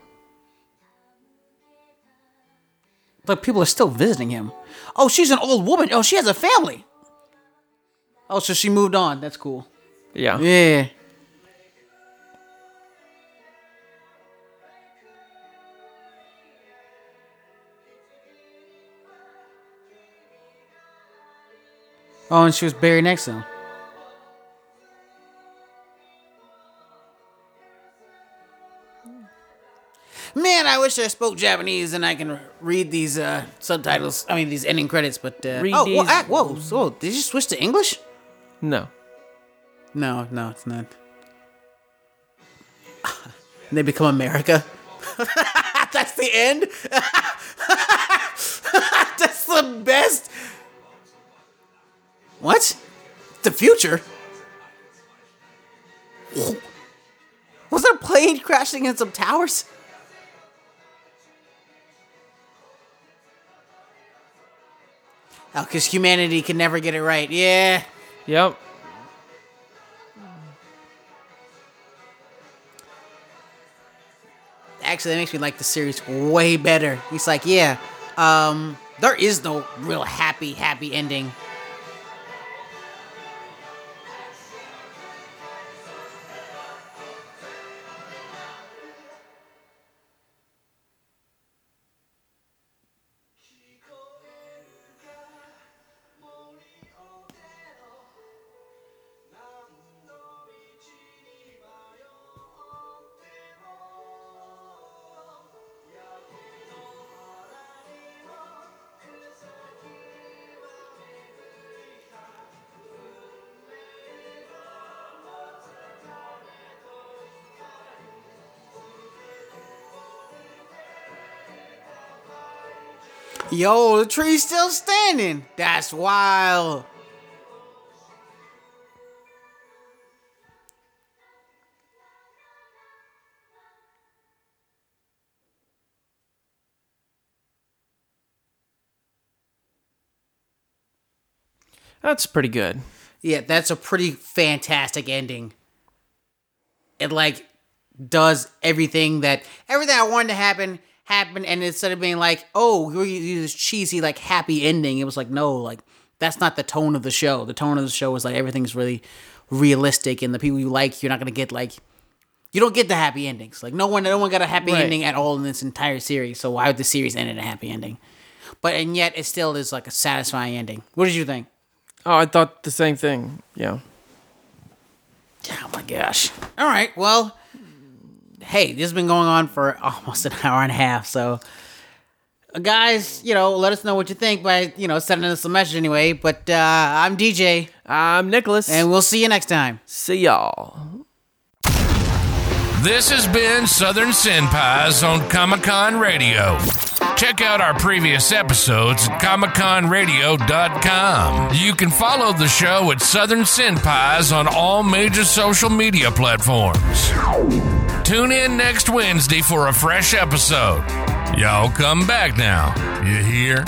But people are still visiting him. Oh, she's an old woman. Oh, she has a family. Oh, so she moved on. That's cool. Yeah. Yeah. Oh, and she was buried next to him. Man, I wish I spoke Japanese and I can read these uh, subtitles. I mean, these ending credits. But uh, Read oh, these- whoa, whoa, so did you switch to English? No. No, no, it's not. They become America. That's the end. That's the best. What? The future? Was there a plane crashing in some towers? Oh, because humanity can never get it right. Yeah. Yep. actually that makes me like the series way better. He's like, yeah, um, there is no real happy, happy ending. Yo, the tree's still standing. That's wild. That's pretty good. Yeah, that's a pretty fantastic ending. It like does everything that everything I wanted to happen happen, and instead of being like, "Oh, we're gonna this cheesy like happy ending," it was like, "No, like that's not the tone of the show. The tone of the show is like everything's really realistic, and the people you like, you're not gonna get like." You don't get the happy endings. Like no one, no one got a happy Right. ending at all in this entire series. So why would the series end in a happy ending? But and yet it still is like a satisfying ending. What did you think? Oh, I thought the same thing. Yeah. Oh my gosh. All right. Well, hey, this has been going on for almost an hour and a half. So, guys, you know, let us know what you think by, you know, sending us a message anyway. But uh, I'm DJ, I'm Nicholas. and we'll see you next time. see y'all. This has been Southern Senpais on Comic Con Radio. Check out our previous episodes at ComicConRadio.com. You can follow the show at Southern Senpais on all major social media platforms. Tune in next Wednesday for a fresh episode. Y'all come back now. You hear?